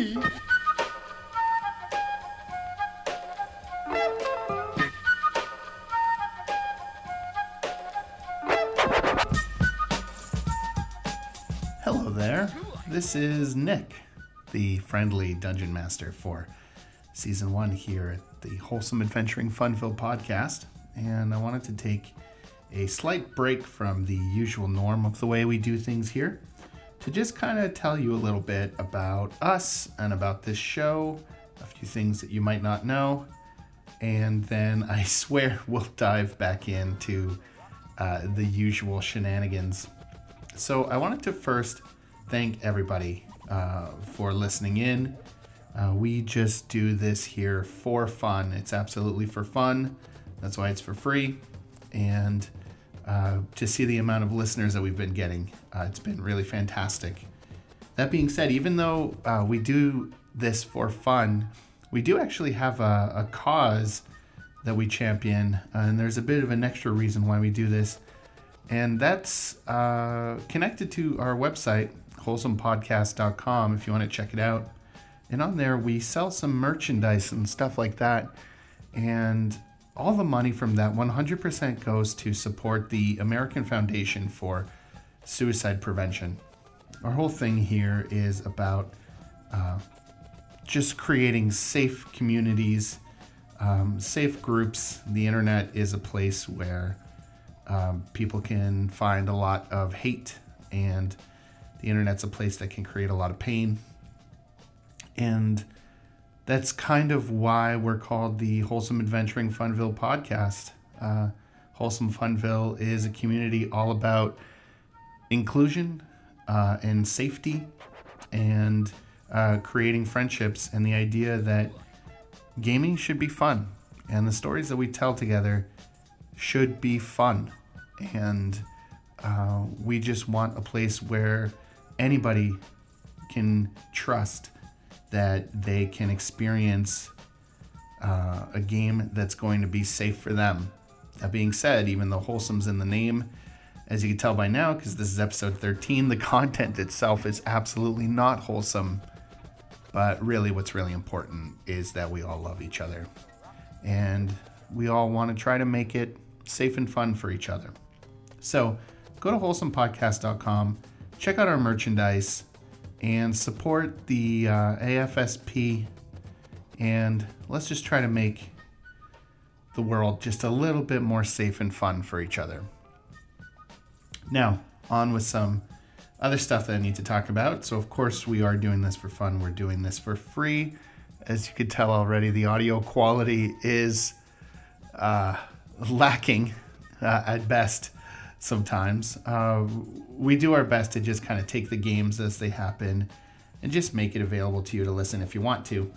Hello there. This is Nick, the friendly dungeon master for season one here at the Wholesome Adventuring Funville podcast. And I wanted to take a slight break from the usual norm of the way we do things here to just kind of tell you a little bit about us and about this show, a few things that you might not know. And then I swear we'll dive back into uh, the usual shenanigans. So I wanted to first thank everybody uh, for listening in. Uh, we just do this here for fun. It's absolutely for fun. That's why it's for free. And uh, to see the amount of listeners that we've been getting, uh, it's been really fantastic. That being said, even though uh, we do this for fun, we do actually have a, a cause that we champion. and there's a bit of an extra reason why we do this and that's uh, connected to our website wholesomepodcast.com if you want to check it out and on there we sell some merchandise and stuff like that and all the money from that 100% goes to support the american foundation for suicide prevention our whole thing here is about uh, just creating safe communities um, safe groups the internet is a place where um, people can find a lot of hate, and the internet's a place that can create a lot of pain. And that's kind of why we're called the Wholesome Adventuring Funville podcast. Uh, Wholesome Funville is a community all about inclusion uh, and safety and uh, creating friendships and the idea that gaming should be fun and the stories that we tell together should be fun and uh, we just want a place where anybody can trust that they can experience uh, a game that's going to be safe for them. That being said, even though wholesome's in the name, as you can tell by now, because this is episode 13, the content itself is absolutely not wholesome. But really, what's really important is that we all love each other. And we all want to try to make it safe and fun for each other. So go to wholesomepodcast.com, check out our merchandise, and support the uh, AFSP. And let's just try to make the world just a little bit more safe and fun for each other. Now, on with some other stuff that I need to talk about. So, of course, we are doing this for fun. We're doing this for free. As you could tell already, the audio quality is uh, lacking uh, at best sometimes. Uh, we do our best to just kind of take the games as they happen and just make it available to you to listen if you want to.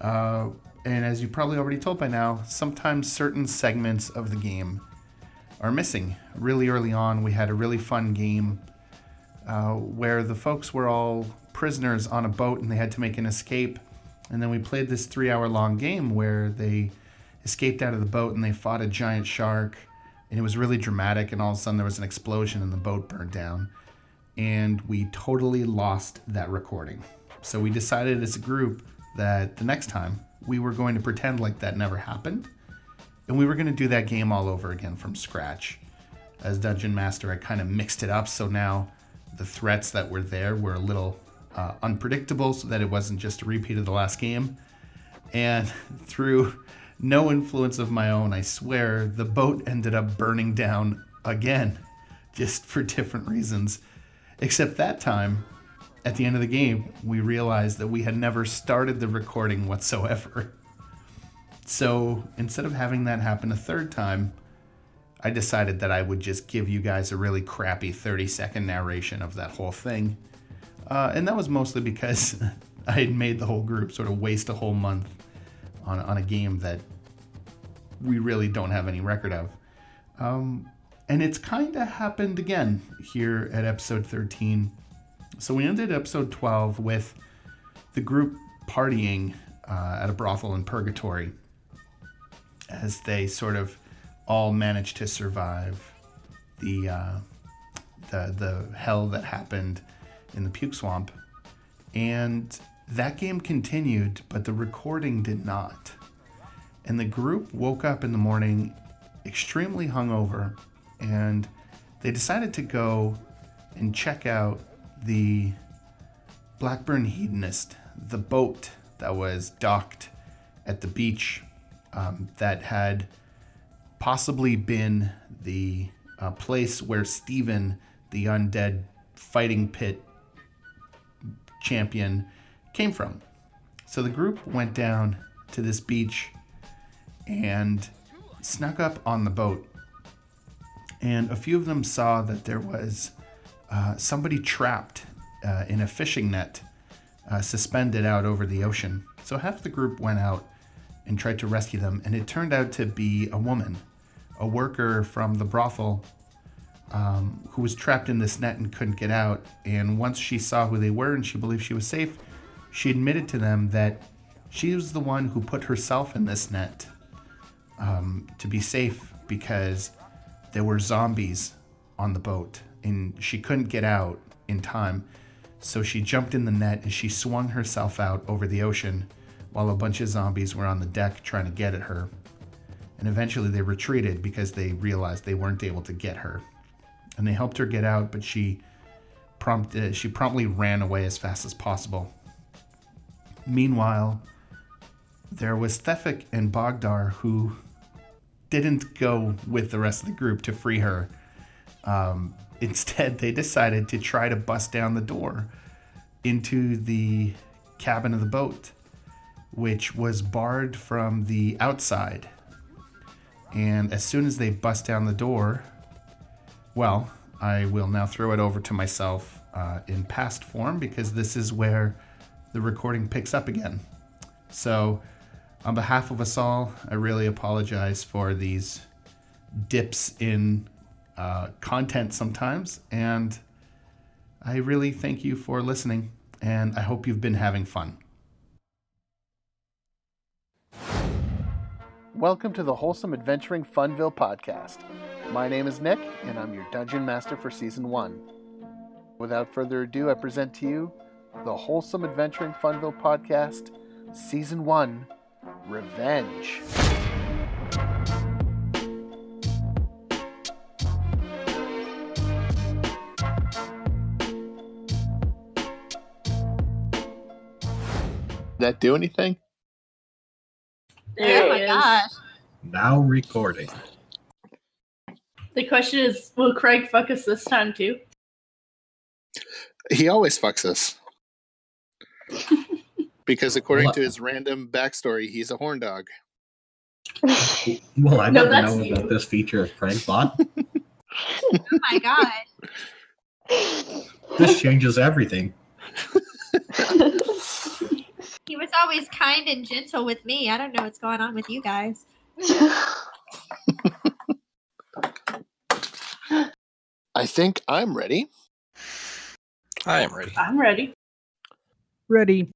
Uh, and as you probably already told by now, sometimes certain segments of the game are missing. Really early on, we had a really fun game uh, where the folks were all prisoners on a boat and they had to make an escape. And then we played this three hour long game where they escaped out of the boat and they fought a giant shark and it was really dramatic and all of a sudden there was an explosion and the boat burned down and we totally lost that recording. So we decided as a group that the next time we were going to pretend like that never happened and we were going to do that game all over again from scratch. As dungeon master i kind of mixed it up so now the threats that were there were a little uh, unpredictable so that it wasn't just a repeat of the last game. And through no influence of my own, I swear, the boat ended up burning down again, just for different reasons. Except that time, at the end of the game, we realized that we had never started the recording whatsoever. So instead of having that happen a third time, I decided that I would just give you guys a really crappy 30 second narration of that whole thing. Uh, and that was mostly because I had made the whole group sort of waste a whole month on, on a game that we really don't have any record of. Um, and it's kind of happened again here at episode 13. So we ended episode 12 with the group partying uh, at a brothel in Purgatory as they sort of all managed to survive the uh, the the hell that happened in the puke swamp. And that game continued, but the recording did not. And the group woke up in the morning extremely hungover and they decided to go and check out the Blackburn Hedonist, the boat that was docked at the beach um, that had possibly been the uh, place where Stephen, the undead fighting pit champion, came from. So the group went down to this beach and snuck up on the boat. And a few of them saw that there was uh, somebody trapped uh, in a fishing net uh, suspended out over the ocean. So half the group went out and tried to rescue them, and it turned out to be a woman, a worker from the brothel um, who was trapped in this net and couldn't get out. And once she saw who they were and she believed she was safe, she admitted to them that she was the one who put herself in this net um, to be safe because there were zombies on the boat and she couldn't get out in time. So she jumped in the net and she swung herself out over the ocean while a bunch of zombies were on the deck trying to get at her. And eventually they retreated because they realized they weren't able to get her. And they helped her get out, but she prompted she promptly ran away as fast as possible. Meanwhile, there was Thefik and Bogdar who didn't go with the rest of the group to free her. Um, instead, they decided to try to bust down the door into the cabin of the boat, which was barred from the outside. And as soon as they bust down the door, well, I will now throw it over to myself uh, in past form because this is where the recording picks up again. So, on behalf of us all, I really apologize for these dips in uh, content sometimes, and I really thank you for listening, and I hope you've been having fun. Welcome to the Wholesome Adventuring Funville podcast. My name is Nick, and I'm your Dungeon Master for Season 1. Without further ado, I present to you the Wholesome Adventuring Funville podcast, Season 1 Revenge. Did that do anything? There Oh my it is. gosh. Now recording. The question is, will Craig fuck us this time too? He always fucks us. because according What? to his random backstory, he's a horn dog. Well, I No, didn't that's know you. about this feature of Craig Bot. Oh my god. this changes everything. He was always kind and gentle with me. I don't know what's going on with you guys. I think I'm ready. I am ready. I'm ready. Ready.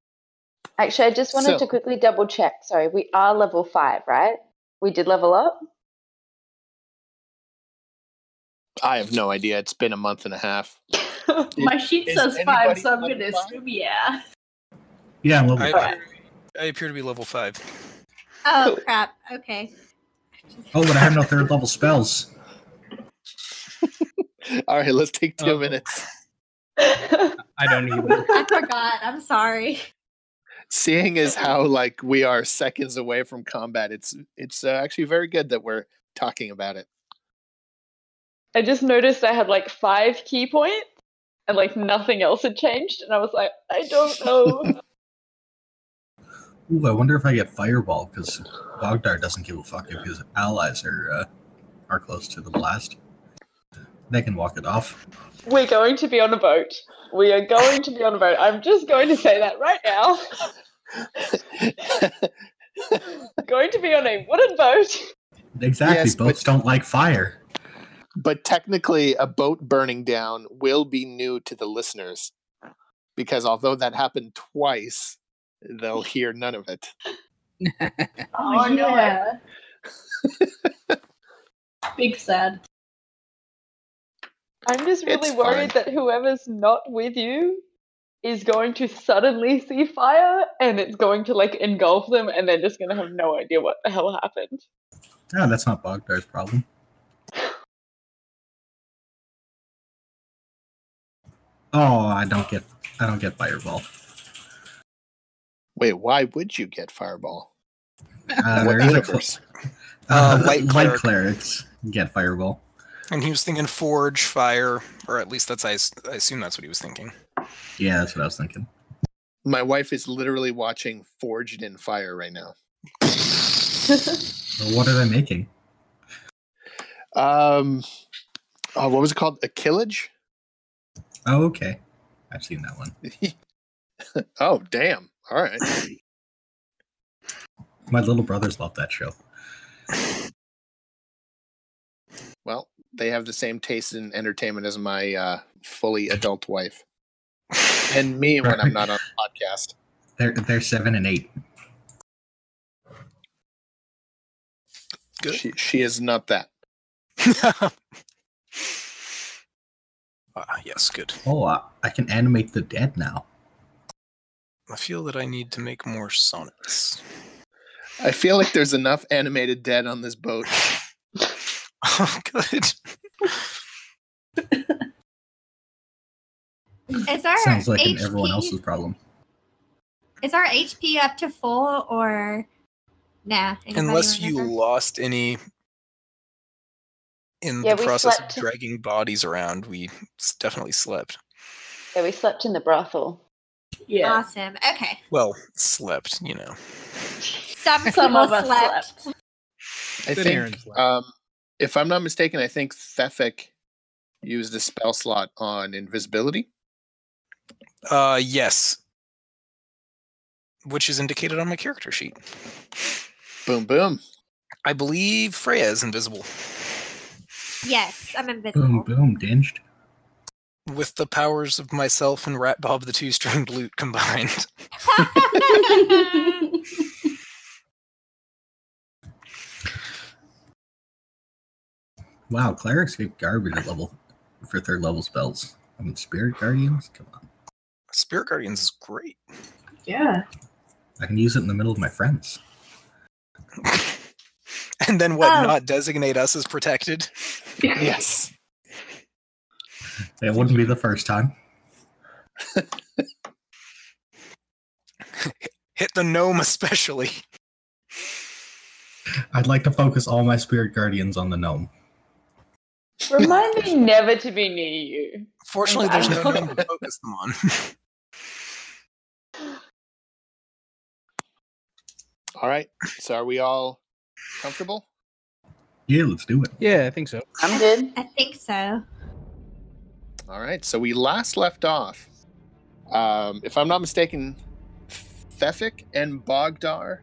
Actually, I just wanted So- to quickly double check. Sorry, we are level five, right? We did level up. I have no idea. It's been a month and a half. My sheet Is says five, so I'm gonna assume yeah. Yeah, I'm level I five. appear, I appear to be level five. Oh crap. Okay. Oh, but I have no third level spells. All right, let's take two Oh. minutes. I don't even. I forgot. I'm sorry. Seeing as how like we are seconds away from combat, it's it's uh, actually very good that we're talking about it. I just noticed I had like five ki points and like nothing else had changed, and I was like, I don't know. Ooh, I wonder if I get fireball because Bogdar doesn't give a fuck if his allies are uh, are close to the blast. They can walk it off. We're going to be on a boat. We are going to be on a boat. I'm just going to say that right now. going to be on a wooden boat. Exactly. Yes, but- Boats don't like fire. but technically, a boat burning down will be new to the listeners because although that happened twice, they'll hear none of it. Oh, oh, yeah. Big sad. I'm just really It's worried that whoever's not with you is going to suddenly see fire and it's going to like engulf them and they're just gonna have no idea what the hell happened. No, that's not Bogdar's problem. Oh, I don't get I don't get fireball. Wait, why would you get Fireball? Uh, What there is a universe? Uh, uh, white white cleric. clerics get fireball. And he was thinking forge, fire, or at least that's I assume that's what he was thinking. Yeah, that's what I was thinking. My wife is literally watching Forged in Fire right now. Well, what are they making? Um, oh, what was it called? Achillage? Oh, okay. I've seen that one. oh, damn. All right. My little brothers love that show. Well, they have the same taste in entertainment as my uh, fully adult wife and me when I'm not on the podcast. They're they're seven and eight. Good. She, she is not that. Ah, yes, good. Oh, I, I can animate the dead now. I feel that I need to make more sonnets. I feel like there's enough animated dead on this boat. Oh, good. Is our Sounds like an HP, everyone else's problem. is our HP up to full or nah? Anybody Unless you remember? lost any in Yeah, the process slept. of dragging bodies around, we definitely slept. Yeah, we slept in the brothel. Yeah. Awesome. Okay. Well, slept, you know. Some, Some people of us slept. slept. I think, um, if I'm not mistaken, I think Thefik used a spell slot on invisibility. Uh, yes. Which is indicated on my character sheet. Boom, boom. I believe Freya is invisible. Yes, I'm invisible. Boom, invisible. boom, dinged. With the powers of myself and Rat Bob the two stringed lute combined. Wow, clerics get garbage at level for third level spells. I mean, spirit guardians. Come on, Spirit Guardians is great. Yeah. I can use it in the middle of my friends. and then what? Oh. Not designate us as protected? Yes. It wouldn't be the first time. Hit the gnome especially. I'd like to focus all my spirit guardians on the gnome. Remind me never to be near you. Fortunately, there's no Wow. gnome to focus them on. All right. So are we all comfortable? Yeah, let's do it. Yeah, I think so. I'm good. I think so. All right. So we last left off. Um, if I'm not mistaken, Thefik and Bogdar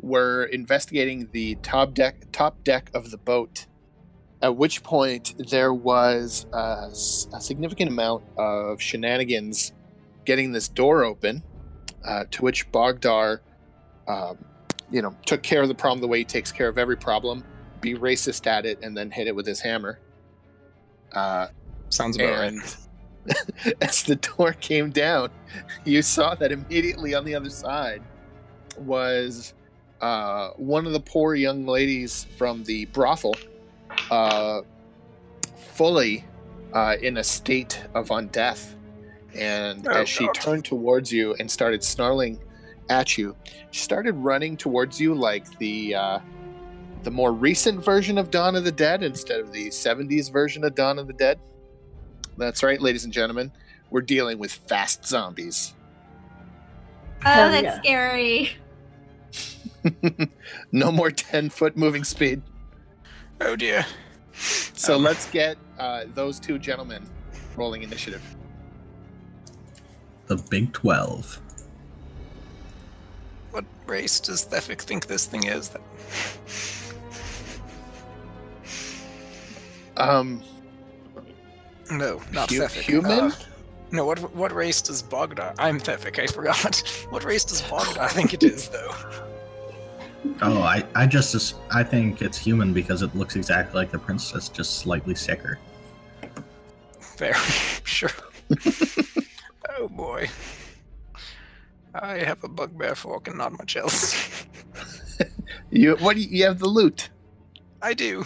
were investigating the top deck top deck of the boat. At which point there was a significant amount of shenanigans getting this door open. Uh, to which Bogdar, um, you know, took care of the problem the way he takes care of every problem. Be racist at it and then hit it with his hammer. Uh, Sounds about right. as the door came down, you saw that immediately on the other side was uh, one of the poor young ladies from the brothel, uh, fully uh, in a state of undeath. And Oh, as she God. turned towards you and started snarling at you, she started running towards you like the uh, the more recent version of Dawn of the Dead instead of the 70s version of Dawn of the Dead. That's right, ladies and gentlemen. We're dealing with fast zombies. Oh, that's yeah. scary. no more 10 foot moving speed. Oh dear. So Um. let's get uh, those two gentlemen rolling initiative. The Big 12. What race does Thefik think this thing is? That... Um, No, not hu- Thefik. human? Uh, no, what what race does Bogdar? I'm Thefik, I forgot. What race does Bogdar think it is, though? Oh, I, I just I think it's human because it looks exactly like the princess, just slightly sicker. Fair. sure. oh boy. I have a bugbear fork and not much else. You what? Do you, you have the loot. I do.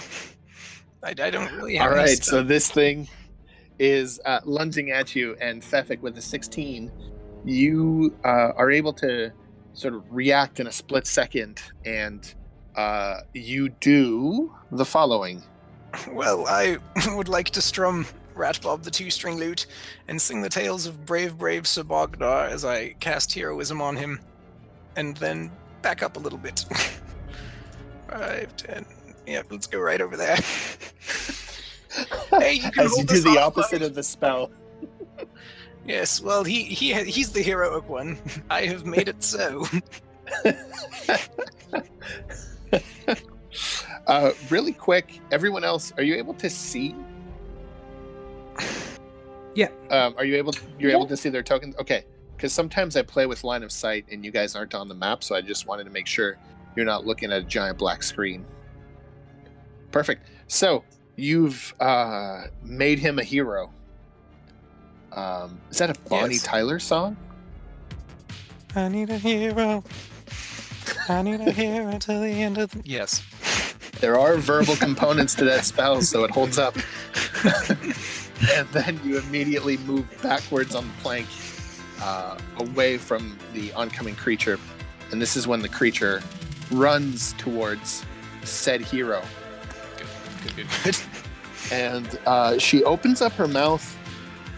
I, I don't really have All any right, so this thing is uh, lunging at you, and Thefik with a 16, you uh, are able to sort of react in a split second, and uh, you do the following. Well, I would like to strum Ratbob the two string lute and sing the tales of brave, brave Sir Bogdar as I cast heroism on him, and then back up a little bit. Five, ten. Yep, let's go right over there. Hey, you can As you do the opposite of the spell. Yes, well, he he he's the heroic one. I have made it so. Uh, really quick, everyone else, are you able to see? Yeah. Um, are you able? You're Yeah. able to see their tokens. Okay, because sometimes I play with line of sight, and you guys aren't on the map, so I just wanted to make sure you're not looking at a giant black screen. Perfect. So you've uh, made him a hero. Um, is that a Bonnie Yes. Tyler song? I need a hero. I need a hero till the end of the. Yes. There are verbal components to that spell, so it holds up. and then you immediately move backwards on the plank uh, away from the oncoming creature. And this is when the creature runs towards said hero. Good, good, good. And uh, she opens up her mouth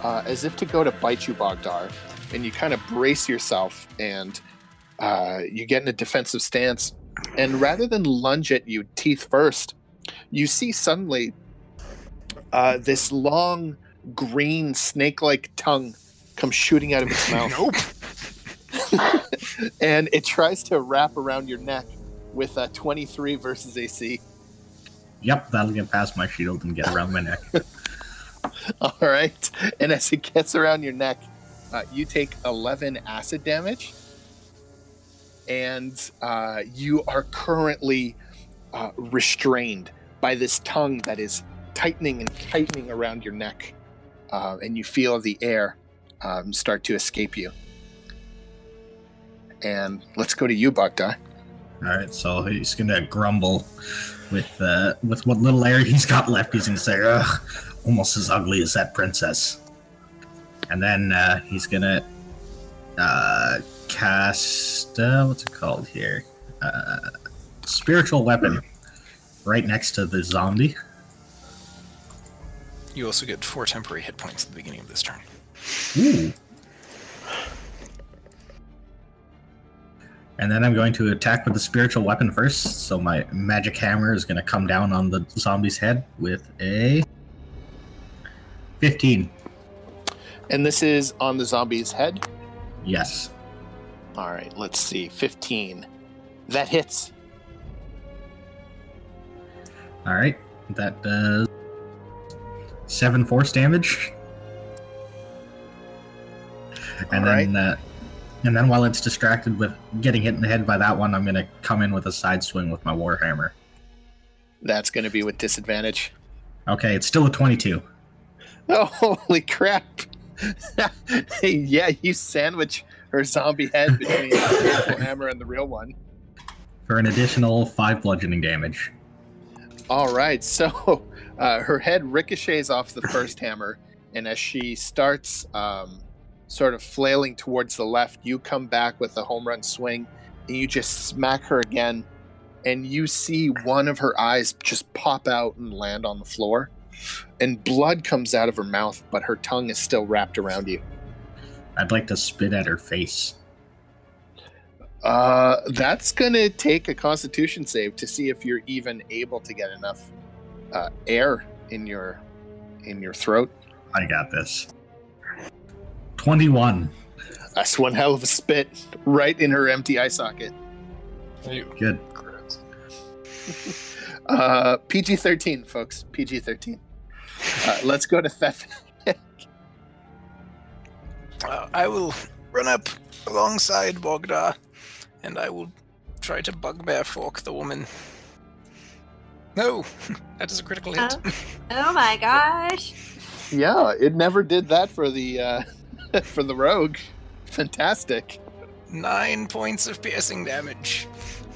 uh, as if to go to bite you, Bogdar. And you kind of brace yourself and uh, you get in a defensive stance. And rather than lunge at you, teeth first, you see suddenly uh, this long, green, snake like tongue come shooting out of its mouth. Nope. and it tries to wrap around your neck with a 23 versus AC. Yep, that'll get past my shield and get around my neck. All right. And as it gets around your neck, uh, you take 11 acid damage. And uh, you are currently uh, restrained by this tongue that is tightening and tightening around your neck. Uh, and you feel the air um, start to escape you. And let's go to you, Bogdar. All right, so he's gonna grumble with uh, with what little air he's got left. He's gonna say, "Ugh, almost as ugly as that princess." And then uh, he's gonna uh, cast uh, what's it called here? Uh, spiritual weapon, right next to the zombie. You also get four temporary hit points at the beginning of this turn. Ooh. And then I'm going to attack with the spiritual weapon first. So my magic hammer is going to come down on the zombie's head with a 15. And this is on the zombie's head. Yes. All right, let's see. 15. That hits. All right. That does seven force damage. And All then, uh, and then while it's distracted with getting hit in the head by that one, I'm going to come in with a side swing with my warhammer. That's going to be with disadvantage. Okay, it's still a 22. Oh, holy crap. yeah, you sandwich her zombie head between the hammer and the real one. for an additional five bludgeoning damage. All right, so uh, her head ricochets off the first hammer, and as she starts um, sort of flailing towards the left, you come back with a home run swing, and you just smack her again, and you see one of her eyes just pop out and land on the floor, and blood comes out of her mouth, but her tongue is still wrapped around you. I'd like to spit at her face. Uh, that's gonna take a Constitution save to see if you're even able to get enough uh, air in your in your throat. I got this. 21. That's one hell of a spit right in her empty eye socket. Good. Uh, PG thirteen, folks. PG thirteen. Uh, let's go to theft. Uh, I will run up alongside Bogdar, and I will try to bugbear fork the woman. No, that is a critical hit. Oh my gosh. Yeah, it never did that for the uh, for the rogue. Fantastic. nine points of piercing damage.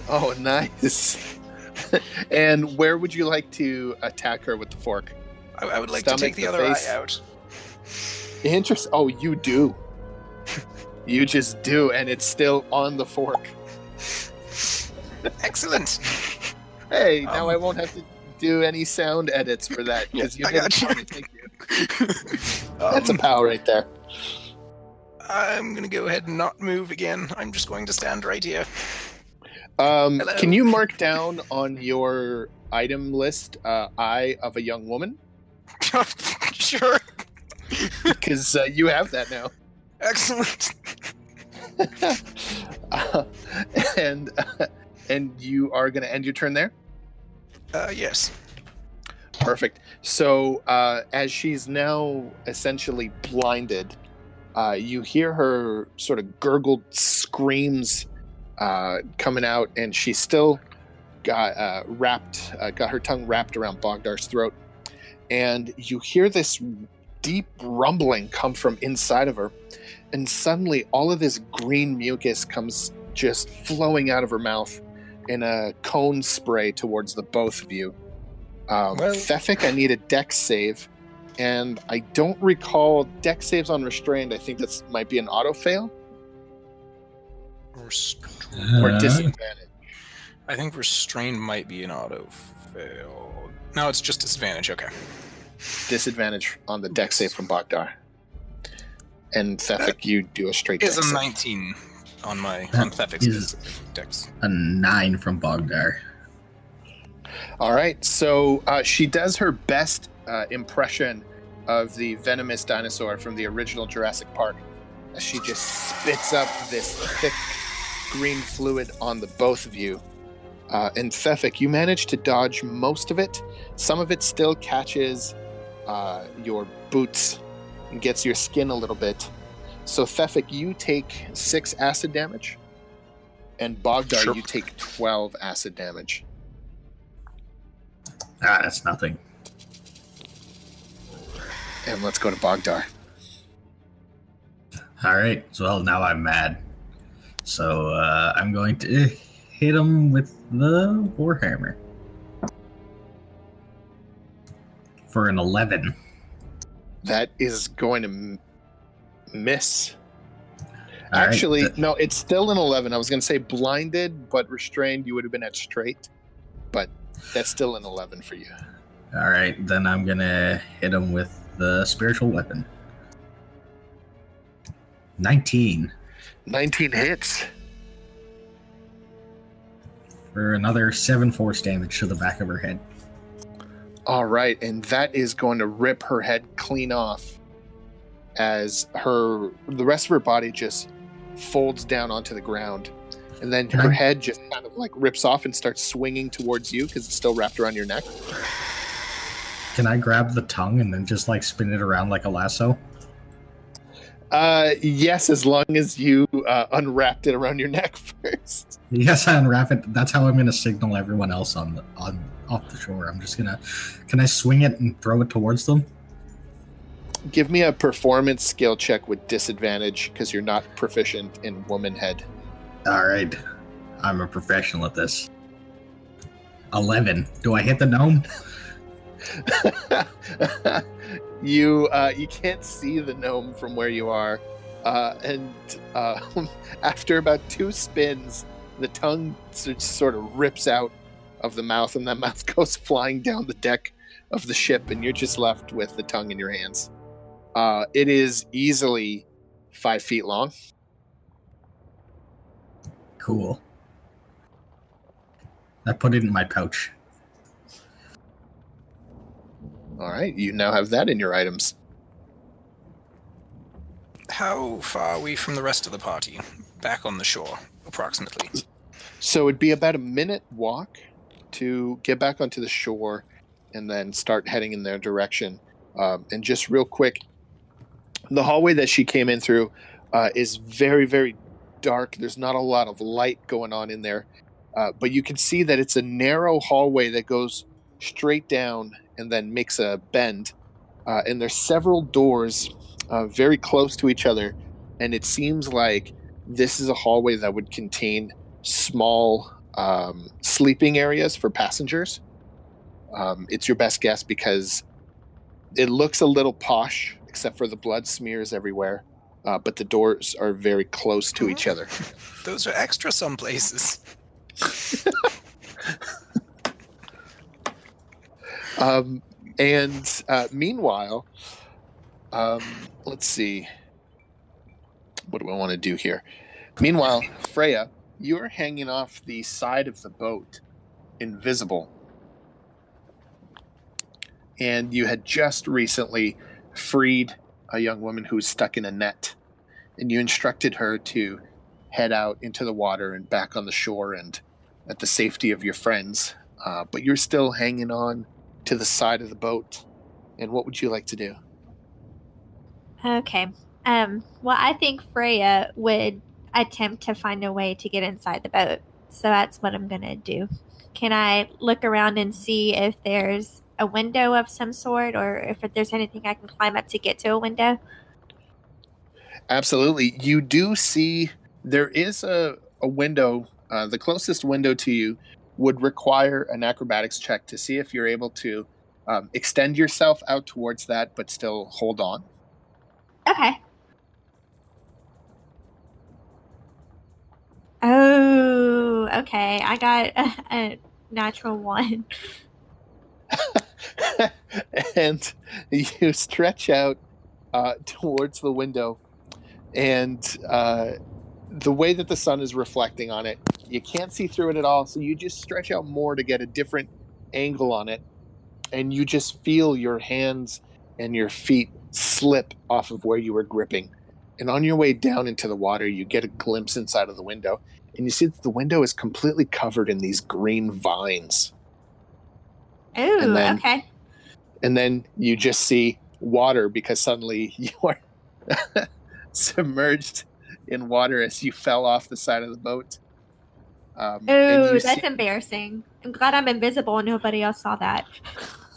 Oh, nice. and where would you like to attack her with the fork? I, I would like Stomach, to take the, the other face. eye out. Interest. Oh, you do. you just do, and it's still on the fork. Excellent. Hey, now Um, I won't have to do any sound edits for that because you I got you. thank you. That's a Um, pow right there. I'm gonna go ahead and not move again. I'm just going to stand right here. Um, can you mark down on your item list uh, "Eye of a Young Woman"? sure. Because uh, you have that now. Excellent. Uh, and uh, and you are going to end your turn there. Uh, yes. Perfect. So uh, as she's now essentially blinded, uh, you hear her sort of gurgled screams uh, coming out, and she's still got uh, wrapped, uh, got her tongue wrapped around Bogdar's throat, and you hear this deep rumbling come from inside of her, and suddenly all of this green mucus comes just flowing out of her mouth in a cone spray towards the both of you. Um, Well- Thefik, I need a dex save, and I don't recall dex saves on restrained. I think that's might be an auto fail or Uh, disadvantage. I think restrain might be an auto fail. No, it's just disadvantage. Okay. Disadvantage on the dex save from Bogdar. And Thefik, you do a straight dex Is a save. 19 on my That on Thefik's is- dex. a nine from Bogdar. All right, so uh, she does her best uh, impression of the venomous dinosaur from the original Jurassic Park. As she just spits up this thick green fluid on the both of you. Uh, and Thefik, you manage to dodge most of it. Some of it still catches uh, your boots and gets your skin a little bit. So Thefik, you take six acid damage, and Bogdar, Sure. you take twelve acid damage. Ah, that's nothing. And let's go to Bogdar. All right. So well, now I'm mad. So uh, I'm going to hit him with the warhammer for an eleven. That is going to m- miss. All right, Actually, th- no, it's still an 11. I was going to say blinded, but restrained, you would have been at straight. But that's still an 11 for you. all right. Then I'm gonna hit him with the spiritual weapon. Nineteen 19 hits. For another seven force damage to the back of her head. All right, and that is going to rip her head clean off as her the rest of her body just folds down onto the ground. And then her head just kind of like rips off and starts swinging towards you because it's still wrapped around your neck. Can I grab the tongue and then just like spin it around like a lasso? Uh, yes, as long as you uh, unwrapped it around your neck first. Yes, I unwrap it. That's how I'm gonna signal everyone else on the on off the shore. I'm just gonna. Can I swing it and throw it towards them? Give me a performance skill check with disadvantage because you're not proficient in woman head. All right, I'm a professional at this. Eleven. Do I hit the gnome? you uh, you can't see the gnome from where you are, uh, and uh, after about two spins, the tongue sort of rips out of the mouth, and that mouth goes flying down the deck of the ship, and you're just left with the tongue in your hands. Uh, it is easily five feet long. Cool. I put it in my pouch. All right, you now have that in your items. How far are we from the rest of the party? Back on the shore, approximately. So it'd be about a minute walk to get back onto the shore and then start heading in their direction. Um, and just real quick, the hallway that she came in through uh, is very, very dark. There's not a lot of light going on in there, uh, but you can see that it's a narrow hallway that goes straight down and then makes a bend. Uh, and there's several doors uh, very close to each other, and it seems like this is a hallway that would contain small um, sleeping areas for passengers. Um, it's your best guess because it looks a little posh, except for the blood smears everywhere. Uh, but the doors are very close to each other. Those are extra some places. Um, and uh, meanwhile, um, let's see. What do I want to do here? Meanwhile, Freya, you're hanging off the side of the boat, invisible. And you had just recently freed a young woman who was stuck in a net. And you instructed her to head out into the water and back on the shore and at the safety of your friends. Uh, but you're still hanging on to the side of the boat. And what would you like to do? Okay. Um. Well, I think Freya would attempt to find a way to get inside the boat. So that's what I'm gonna do. Can I look around and see if there's a window of some sort, or if there's anything I can climb up to get to a window? Absolutely. You do see there is a, a window. Uh, the closest window to you would require an acrobatics check to see if you're able to um, extend yourself out towards that, but still hold on. Okay. Oh, okay. I got a, a natural one. and you stretch out uh, towards the window, and uh, the way that the sun is reflecting on it, you can't see through it at all. So you just stretch out more to get a different angle on it, and you just feel your hands and your feet slip off of where you were gripping. And on your way down into the water, you get a glimpse inside of the window, and you see that the window is completely covered in these green vines. Ooh, then- okay. and then you just see water because suddenly you are submerged in water as you fell off the side of the boat. Um, Ooh, that's see- embarrassing. I'm glad I'm invisible and nobody else saw that.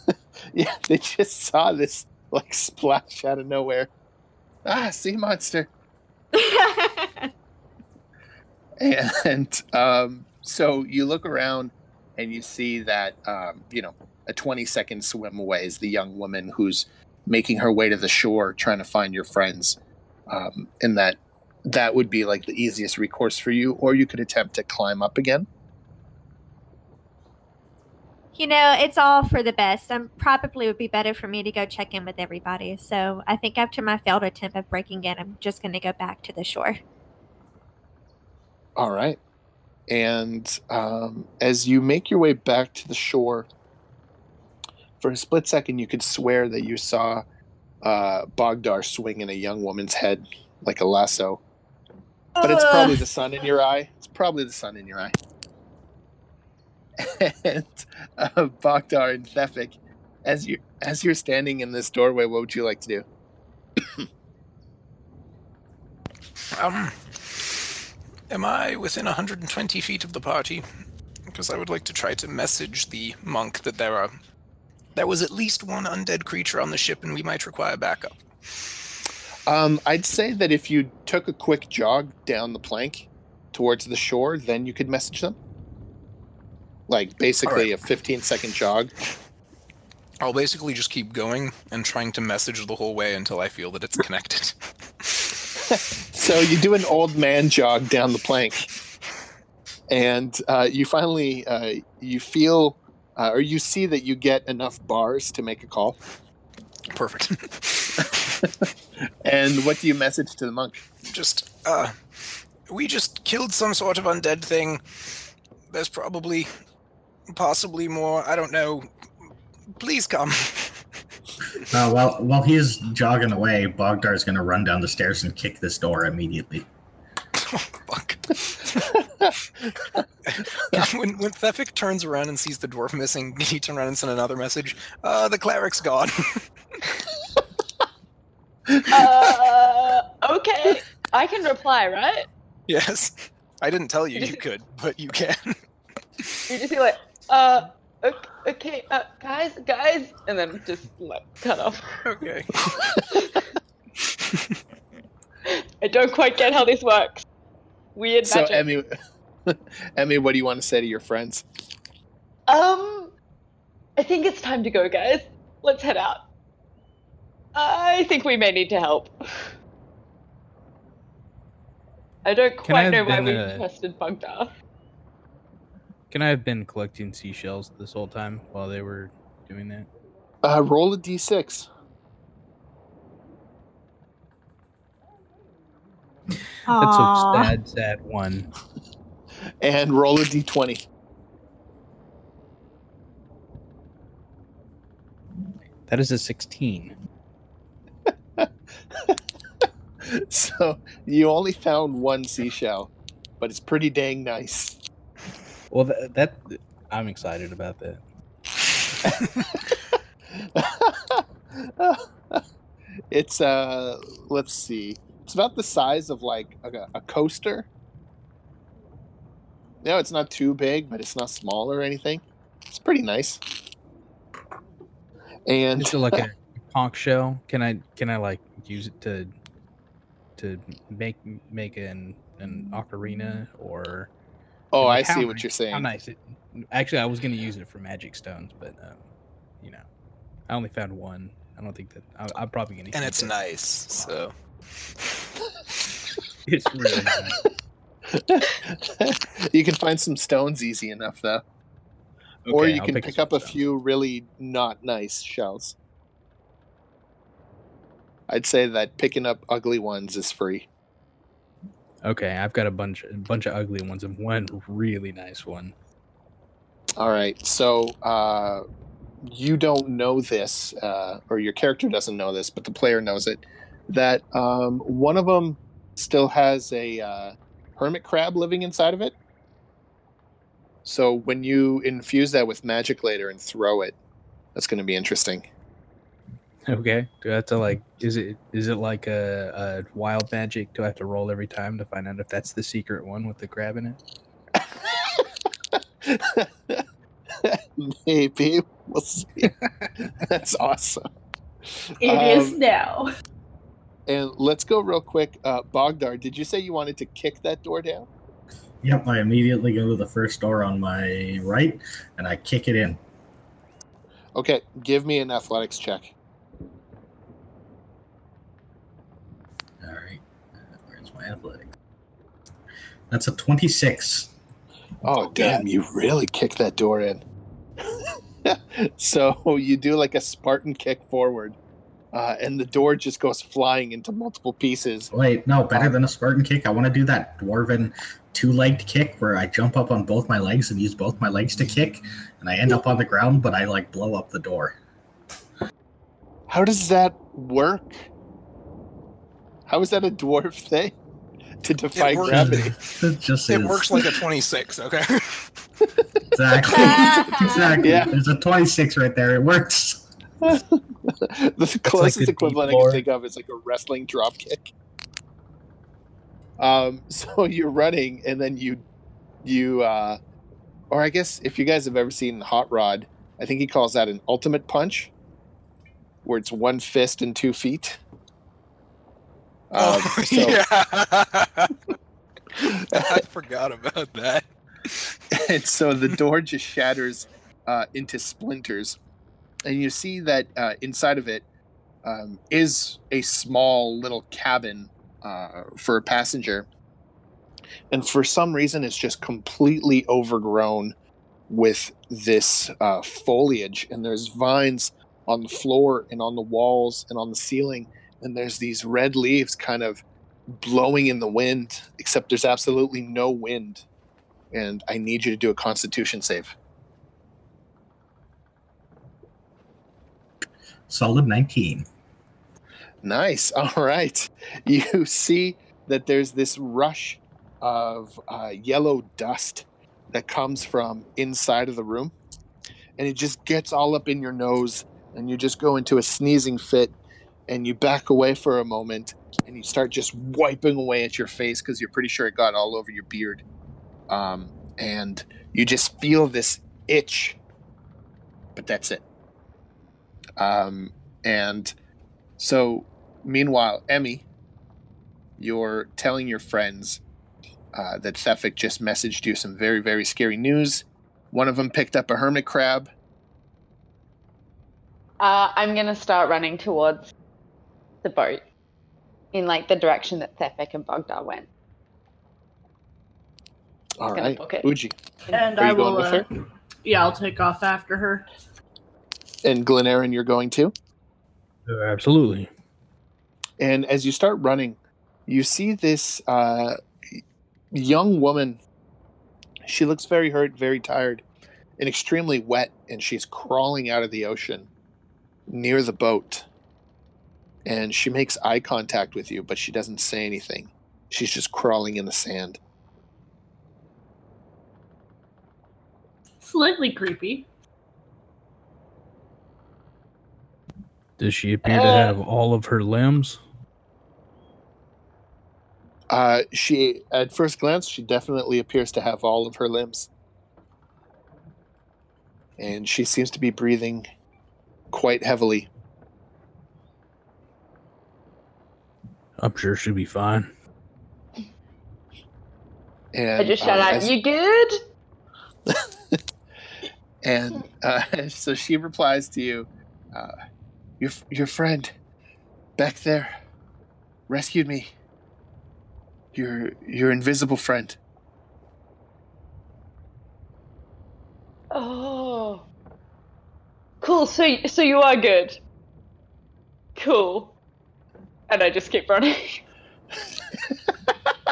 yeah, they just saw this like splash out of nowhere. Ah, sea monster. And um, so you look around and you see that, um, you know, a 20 second swim away is the young woman who's making her way to the shore trying to find your friends. Um, and that that would be like the easiest recourse for you, or you could attempt to climb up again. you know, it's all for the best. Um, probably would be better for me to go check in with everybody. So I think after my failed attempt of breaking in, I'm just going to go back to the shore. All right. And um, as you make your way back to the shore, for a split second, you could swear that you saw uh, Bogdar swinging a young woman's head like a lasso. But it's probably the sun in your eye. It's probably the sun in your eye. and uh, Bogdar and Thefik, as you as you're standing in this doorway, what would you like to do? Um, am I within 120 feet of the party? Because I would like to try to message the monk that there are. There was at least one undead creature on the ship, and we might require backup. Um, I'd say that if you took a quick jog down the plank towards the shore, then you could message them. Like basically a 15 second jog. I'll basically just keep going and trying to message the whole way until I feel that it's connected. So you do an old man jog down the plank, and uh, you finally uh, you feel uh, or you see that you get enough bars to make a call. Perfect. And what do you message to the monk? just, uh, we just killed some sort of undead thing. There's probably, possibly more. I don't know. Please come. Uh, while while he's jogging away, Bogdar's gonna run down the stairs and kick this door immediately. Fuck. when when Thefik turns around and sees the dwarf missing, he turn around and send another message. Uh, the cleric's gone. Uh, okay. I can reply, right? yes. I didn't tell you you could, but you can. You just be like, uh, ok- okay, uh, guys, guys, and then just like cut off. okay. I don't quite get how this works. Weird So, magic. Emmy, Emmy, what do you want to say to your friends? Um, I think it's time to go, guys. Let's head out. I think we may need to help. I don't Can I quite know have why been, we uh, trusted Bogdar. Can I have been collecting seashells this whole time while they were doing that? Uh, roll a d6. That's Aw. a sad, sad one. and roll a d20. That is a 16. So you only found one seashell, but it's pretty dang nice. Well, that, that I'm excited about that. it's uh let's see. It's about the size of like a, a coaster. No, it's not too big, but it's not small or anything. It's pretty nice. And Is it like a conch shell? Can I can I like use it to to make make an an ocarina or oh, I like, how see what nice- you're saying. How nice it. Actually, I was going to use it for magic stones, but um, you know, I only found one. I don't think that I, I'm probably going to. And it's nice, so It's really nice. you can find some stones easy enough though. or you I'll can pick pick up a few really not nice shells. I'd say that picking up ugly ones is free. Okay, I've got a bunch a bunch of ugly ones and one really nice one. All right, so uh, you don't know this, uh, or your character doesn't know this, but the player knows it. That um, one of them still has a uh, hermit crab living inside of it. So when you infuse that with magic later and throw it, that's going to be interesting. Okay, do I have to like? Is it is it like a, a wild magic? Do I have to roll every time to find out if that's the secret one with the crab in it? Maybe we'll see. That's awesome. It is Um, now. And let's go real quick. Uh, Bogdar, did you say you wanted to kick that door down? Yep, I immediately go to the first door on my right and I kick it in. Okay, give me an athletics check. All right, uh, where's my athletic? That's a 26. Oh, damn, you really kicked that door in. so you do like a Spartan kick forward, uh, and the door just goes flying into multiple pieces. Wait, no, better than a Spartan kick. I want to do that dwarven two-legged kick where I jump up on both my legs and use both my legs to kick, and I end up on the ground, but I like blow up the door. How does that work? How is that a dwarf thing? To defy works. gravity. It just it is. works like a 26. Okay. exactly. exactly. Yeah. There's a 26 right there. It works. the closest the equivalent I D4. can think of is like a wrestling drop kick. Um, so you're running, and then you, you, uh, or I guess if you guys have ever seen Hot Rod, I think he calls that an ultimate punch, where it's one fist and two feet. Um, oh, so yeah. I forgot about that. and so the door just shatters uh, into splinters, and you see that uh, inside of it um, is a small little cabin uh, for a passenger, and for some reason, it's just completely overgrown with this uh, foliage, and there's vines on the floor and on the walls and on the ceiling, and there's these red leaves kind of blowing in the wind, except there's absolutely no wind. And I need you to do a Constitution save. Solid 19. Nice. All right. You see that there's this rush of uh, yellow dust that comes from inside of the room, and it just gets all up in your nose, and you just go into a sneezing fit, and you back away for a moment, and you start just wiping away at your face because you're pretty sure it got all over your beard. Um, and you just feel this itch, but that's it. Um, and so, meanwhile, Emmy, you're telling your friends uh, that Thefik just messaged you some very, very scary news. One of them picked up a hermit crab. Uh, I'm gonna start running towards the boat in like the direction that Thefik and Bogdar went. All gonna right. Uji. And Are I will. Uh, yeah, I'll take off after her. And Glenaren, you're going to? Uh, absolutely. And as you start running, you see this uh, young woman. She looks very hurt, very tired, and extremely wet, and she's crawling out of the ocean near the boat. And she makes eye contact with you, but she doesn't say anything. She's just crawling in the sand. Slightly creepy. Does she appear to Uh, have all of her limbs? Uh, she, at first glance, she definitely appears to have all of her limbs. And she seems to be breathing quite heavily. I'm sure she'll be fine. And I just shout uh, out, as- "You good?" and uh, so she replies to you, uh, "Your your friend back there rescued me. Your your invisible friend." Oh, cool. So, so you are good. Cool. And I just keep running.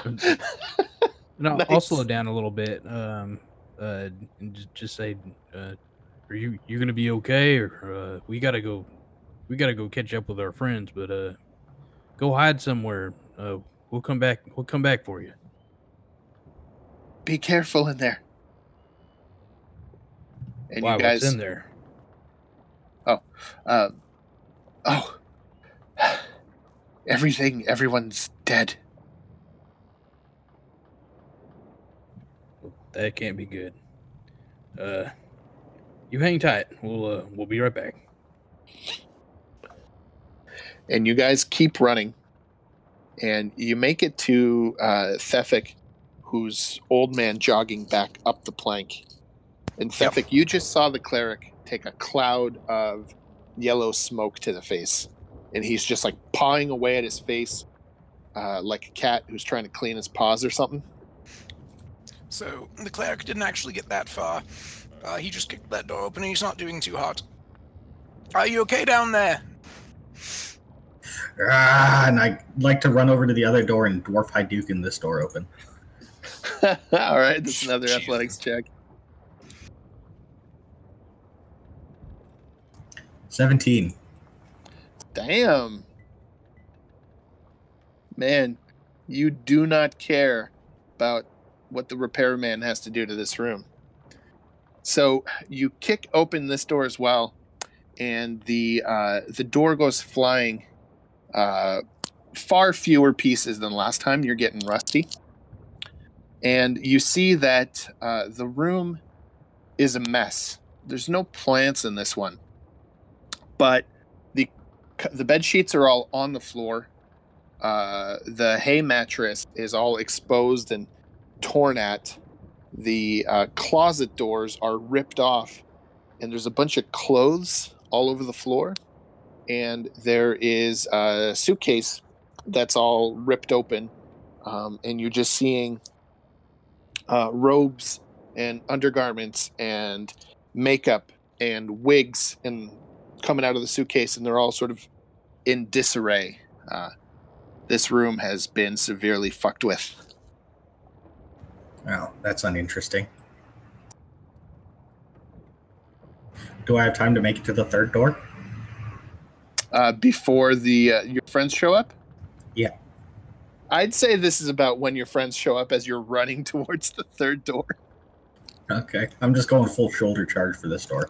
And I'll, I'll slow down a little bit. Um, uh, and just, just say, uh, "Are you you gonna be okay?" Or uh, we gotta go, we gotta go catch up with our friends. But uh, go hide somewhere. Uh, we'll come back. We'll come back for you. Be careful in there. And Why? you guys, What's in there? um, oh, everything, everyone's dead. That can't be good. Uh, you hang tight. We'll uh, we'll be right back. And you guys keep running and you make it to uh, Thefik, who's old man jogging back up the plank. And Yep. You just saw the cleric take a cloud of yellow smoke to the face, and he's just like pawing away at his face, uh, like a cat who's trying to clean his paws or something. So the cleric didn't actually get that far. Uh, he just kicked that door open and he's not doing too hot. Are you okay down there? Ah, and I'd like to run over to the other door and dwarf Hadouken this door open. All right, that's another Jeez. athletics check. 17. Damn. Man, you do not care about what the repairman has to do to this room. So you kick open this door as well, and the uh, the door goes flying. Uh, far fewer pieces than last time. You're getting rusty, and you see that uh, the room is a mess. There's no plants in this one, but the the bed sheets are all on the floor. Uh, the hay mattress is all exposed and torn at. The uh, closet doors are ripped off, and there's a bunch of clothes all over the floor. And there is a suitcase that's all ripped open, um, and you're just seeing uh, robes and undergarments and makeup and wigs and coming out of the suitcase, and they're all sort of in disarray. Uh, this room has been severely fucked with. Oh, that's uninteresting. Do I have time to make it to the third door? Uh, before the uh, your friends show up. Yeah. I'd say this is about when your friends show up as you're running towards the third door. Okay, I'm just going full shoulder charge for this door.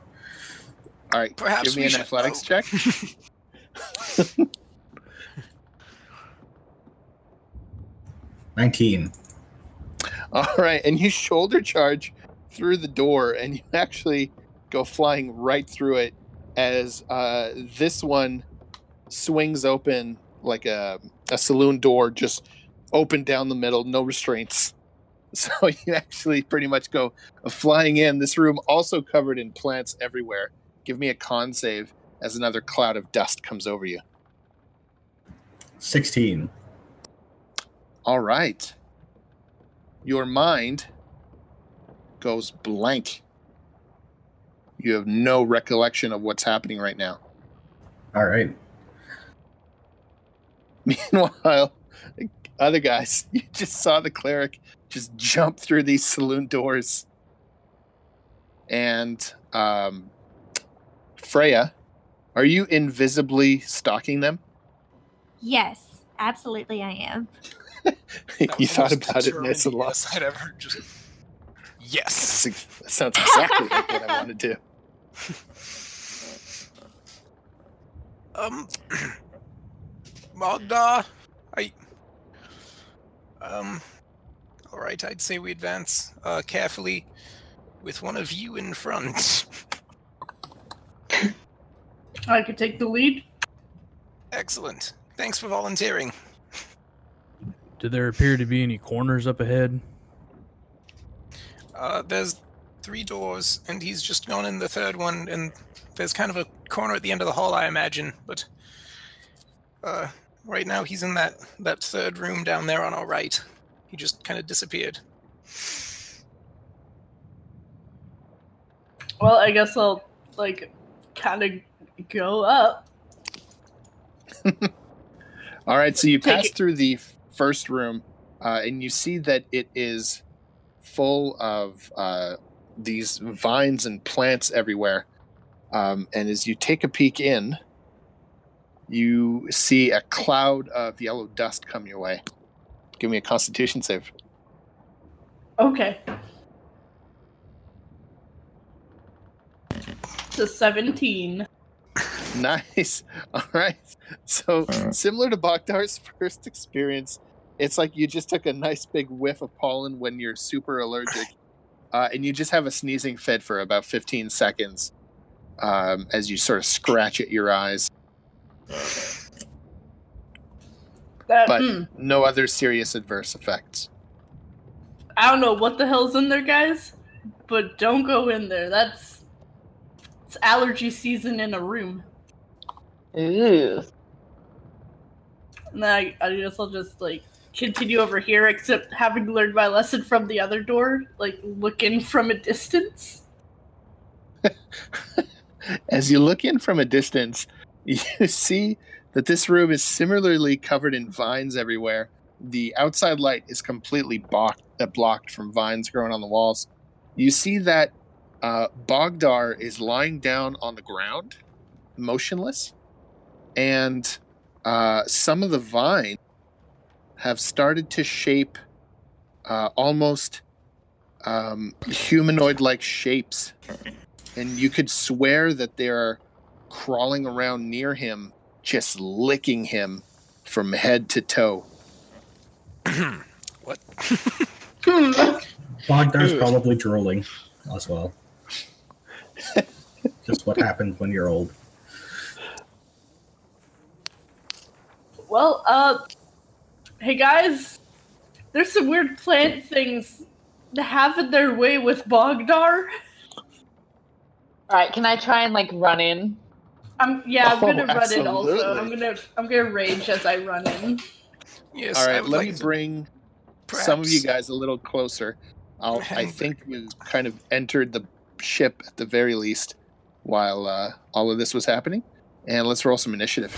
All right, Perhaps give me an athletics oh. check. 19. All right, and you shoulder charge through the door, and you actually go flying right through it as uh, this one swings open like a, a saloon door, just open down the middle, no restraints. So you actually pretty much go uh, flying in. This room also covered in plants everywhere. Give me a con save as another cloud of dust comes over you. 16. All right. Your mind goes blank. You have no recollection of what's happening right now. All right. Meanwhile, other guys, you just saw the cleric just jump through these saloon doors. And um, Freya, are you invisibly stalking them? Yes, absolutely, I am. You thought about it determined nice and long. yes I'd ever just. Yes. That sounds exactly like what I want to do. Um, Magda, I. Um, all right. I'd say we advance uh, carefully, with one of you in front. I could take the lead. Excellent. Thanks for volunteering. Do there appear to be any corners up ahead? Uh, there's three doors, and he's just gone in the third one, and there's kind of a corner at the end of the hall, I imagine. But uh, right now, he's in that that third room down there on our right. He just kind of disappeared. Well, I guess I'll like kind of go up. All right, so you Take pass it. through the first room, uh, and you see that it is full of uh, these vines and plants everywhere. Um, and as you take a peek in, you see a cloud of yellow dust come your way. Give me a Constitution save. Okay. To 17. Nice. All right. So similar to Bogdar's first experience, it's like you just took a nice big whiff of pollen when you're super allergic, uh, and you just have a sneezing fit for about 15 seconds um, as you sort of scratch at your eyes. That, But hmm, no other serious adverse effects. I don't know what the hell's in there, guys, but don't go in there. That's it's allergy season in a room. Ooh. And I, I guess I'll just like continue over here, except having learned my lesson from the other door, like look in from a distance. As you look in from a distance, you see that this room is similarly covered in vines everywhere. The outside light is completely blocked, uh, blocked from vines growing on the walls. You see that uh, Bogdar is lying down on the ground, motionless, and uh, some of the vines have started to shape uh, almost um, humanoid-like shapes and you could swear that they're crawling around near him, just licking him from head to toe. what? Bogdar's probably drooling as well. Just what happens when you're old. Well, uh, hey guys, there's some weird plant things having their way with Bogdar. All right, can I try and like run in? I'm yeah, I'm Oh, gonna run in also. I'm gonna I'm gonna rage as I run in. Yes. All I right, would let like me to bring some of you guys a little closer. I'll, I think we kind of entered the ship at the very least while uh, all of this was happening. And let's roll some initiative.